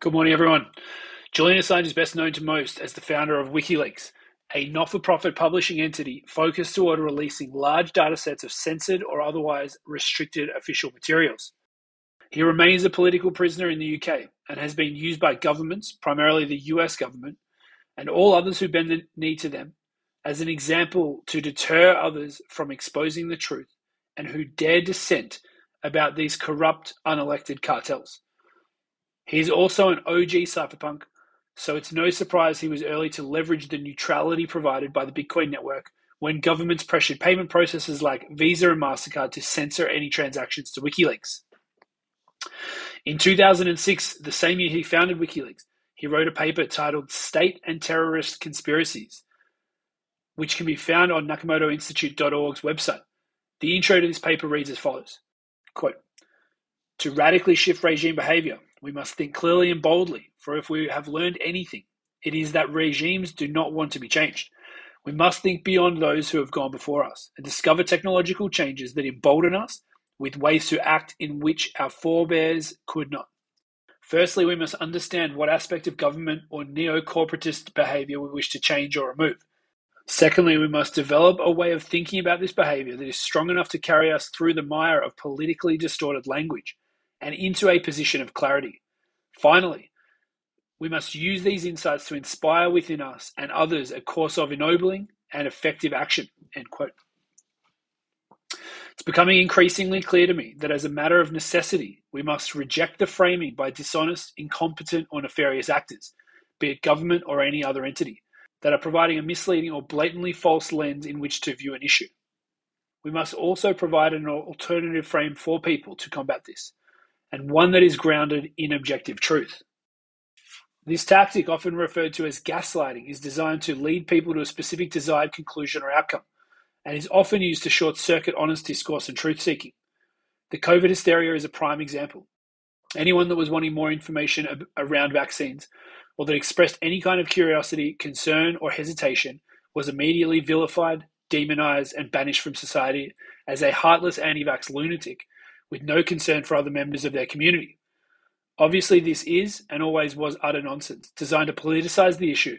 Good morning, everyone. Julian Assange is best known to most as the founder of WikiLeaks, a not for profit publishing entity focused toward releasing large data sets of censored or otherwise restricted official materials. He remains a political prisoner in the UK and has been used by governments, primarily the US government, and all others who bend the knee to them, as an example to deter others from exposing the truth and who dare dissent about these corrupt, unelected cartels. He's also an OG cypherpunk, so it's no surprise he was early to leverage the neutrality provided by the Bitcoin network when governments pressured payment processors like Visa and MasterCard to censor any transactions to WikiLeaks. In 2006, the same year he founded WikiLeaks, he wrote a paper titled State and Terrorist Conspiracies, which can be found on NakamotoInstitute.org's website. The intro to this paper reads as follows quote, To radically shift regime behavior, we must think clearly and boldly, for if we have learned anything, it is that regimes do not want to be changed. We must think beyond those who have gone before us and discover technological changes that embolden us with ways to act in which our forebears could not. Firstly, we must understand what aspect of government or neo corporatist behavior we wish to change or remove. Secondly, we must develop a way of thinking about this behavior that is strong enough to carry us through the mire of politically distorted language and into a position of clarity. Finally, we must use these insights to inspire within us and others a course of ennobling and effective action. End quote. It's becoming increasingly clear to me that as a matter of necessity, we must reject the framing by dishonest, incompetent, or nefarious actors, be it government or any other entity, that are providing a misleading or blatantly false lens in which to view an issue. We must also provide an alternative frame for people to combat this, and one that is grounded in objective truth. This tactic, often referred to as gaslighting, is designed to lead people to a specific desired conclusion or outcome, and is often used to short circuit honest discourse and truth seeking. The COVID hysteria is a prime example. Anyone that was wanting more information around vaccines or that expressed any kind of curiosity, concern, or hesitation was immediately vilified, demonized, and banished from society as a heartless anti vax lunatic with no concern for other members of their community. Obviously, this is and always was utter nonsense, designed to politicize the issue,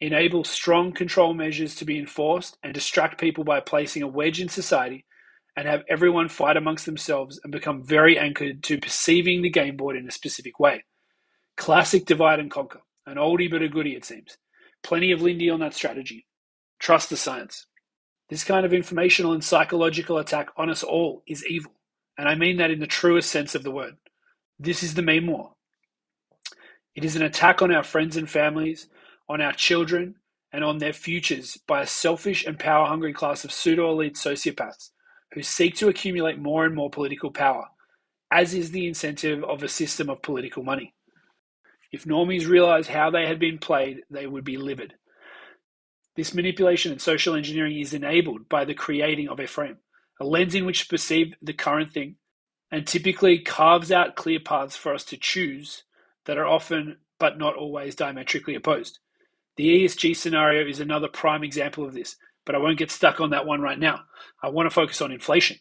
enable strong control measures to be enforced, and distract people by placing a wedge in society and have everyone fight amongst themselves and become very anchored to perceiving the game board in a specific way. Classic divide and conquer. An oldie but a goodie, it seems. Plenty of Lindy on that strategy. Trust the science. This kind of informational and psychological attack on us all is evil and I mean that in the truest sense of the word. This is the meme war. It is an attack on our friends and families, on our children, and on their futures by a selfish and power hungry class of pseudo elite sociopaths who seek to accumulate more and more political power, as is the incentive of a system of political money. If normies realized how they had been played, they would be livid. This manipulation and social engineering is enabled by the creating of a frame a lens in which to perceive the current thing, and typically carves out clear paths for us to choose that are often, but not always, diametrically opposed. The ESG scenario is another prime example of this, but I won't get stuck on that one right now. I want to focus on inflation.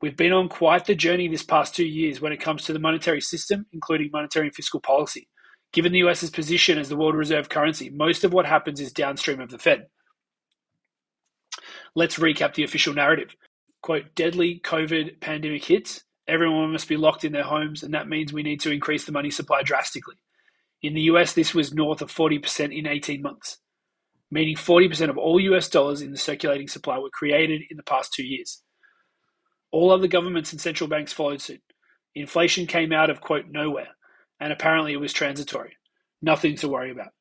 We've been on quite the journey this past two years when it comes to the monetary system, including monetary and fiscal policy. Given the US's position as the world reserve currency, most of what happens is downstream of the Fed. Let's recap the official narrative. Quote, deadly COVID pandemic hits. Everyone must be locked in their homes, and that means we need to increase the money supply drastically. In the US, this was north of 40% in 18 months, meaning 40% of all US dollars in the circulating supply were created in the past two years. All other governments and central banks followed suit. Inflation came out of, quote, nowhere, and apparently it was transitory. Nothing to worry about.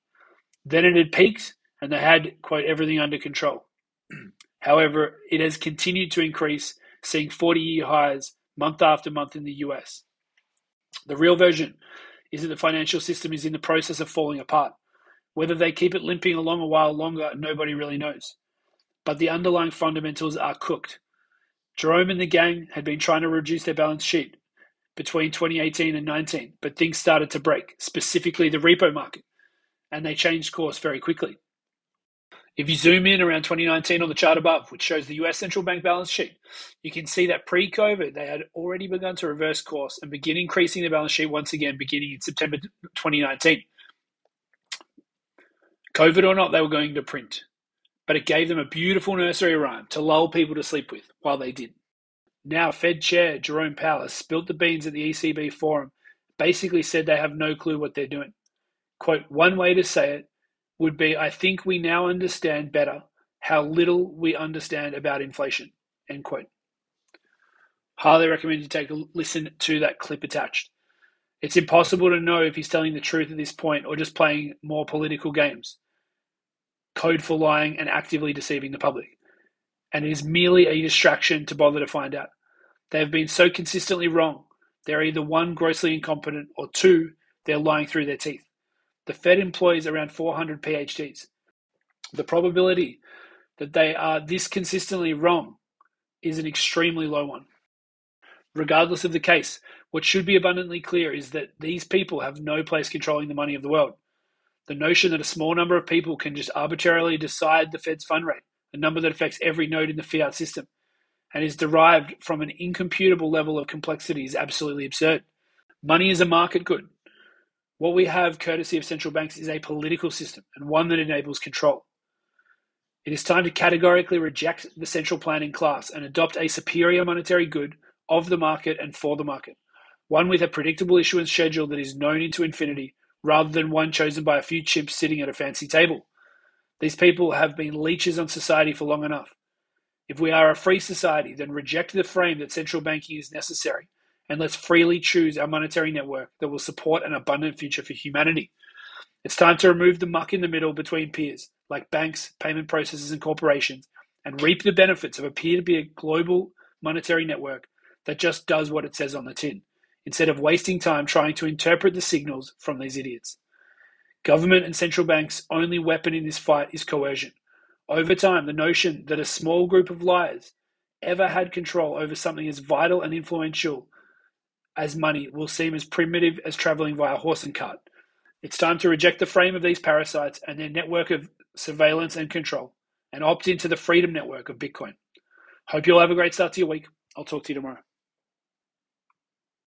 Then it had peaked, and they had, quote, everything under control. However, it has continued to increase, seeing 40 year highs month after month in the US. The real version is that the financial system is in the process of falling apart. Whether they keep it limping along a while longer, nobody really knows. But the underlying fundamentals are cooked. Jerome and the gang had been trying to reduce their balance sheet between 2018 and 19, but things started to break, specifically the repo market, and they changed course very quickly. If you zoom in around 2019 on the chart above, which shows the US central bank balance sheet, you can see that pre COVID, they had already begun to reverse course and begin increasing the balance sheet once again, beginning in September 2019. COVID or not, they were going to print, but it gave them a beautiful nursery rhyme to lull people to sleep with while they did. Now, Fed Chair Jerome Powell has spilt the beans at the ECB forum, basically said they have no clue what they're doing. Quote, one way to say it would be I think we now understand better how little we understand about inflation. End quote. Highly recommend you take a listen to that clip attached. It's impossible to know if he's telling the truth at this point or just playing more political games. Code for lying and actively deceiving the public. And it is merely a distraction to bother to find out. They have been so consistently wrong. They're either one, grossly incompetent, or two, they're lying through their teeth. The Fed employs around 400 PhDs. The probability that they are this consistently wrong is an extremely low one. Regardless of the case, what should be abundantly clear is that these people have no place controlling the money of the world. The notion that a small number of people can just arbitrarily decide the Fed's fund rate, a number that affects every node in the fiat system, and is derived from an incomputable level of complexity is absolutely absurd. Money is a market good. What we have, courtesy of central banks, is a political system and one that enables control. It is time to categorically reject the central planning class and adopt a superior monetary good of the market and for the market, one with a predictable issuance schedule that is known into infinity rather than one chosen by a few chimps sitting at a fancy table. These people have been leeches on society for long enough. If we are a free society, then reject the frame that central banking is necessary and let's freely choose our monetary network that will support an abundant future for humanity. It's time to remove the muck in the middle between peers, like banks, payment processors, and corporations, and reap the benefits of a peer to peer global monetary network that just does what it says on the tin, instead of wasting time trying to interpret the signals from these idiots. Government and central banks' only weapon in this fight is coercion. Over time, the notion that a small group of liars ever had control over something as vital and influential as money will seem as primitive as traveling via horse and cart. It's time to reject the frame of these parasites and their network of surveillance and control and opt into the freedom network of Bitcoin. Hope you'll have a great start to your week. I'll talk to you tomorrow.